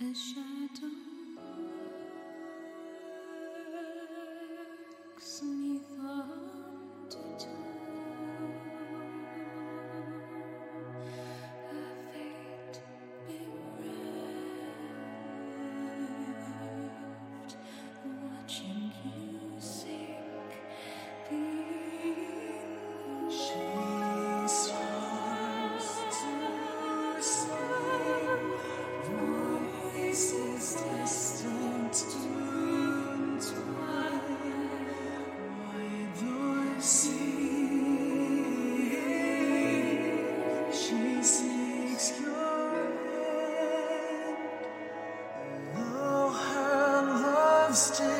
The shadow works. loves to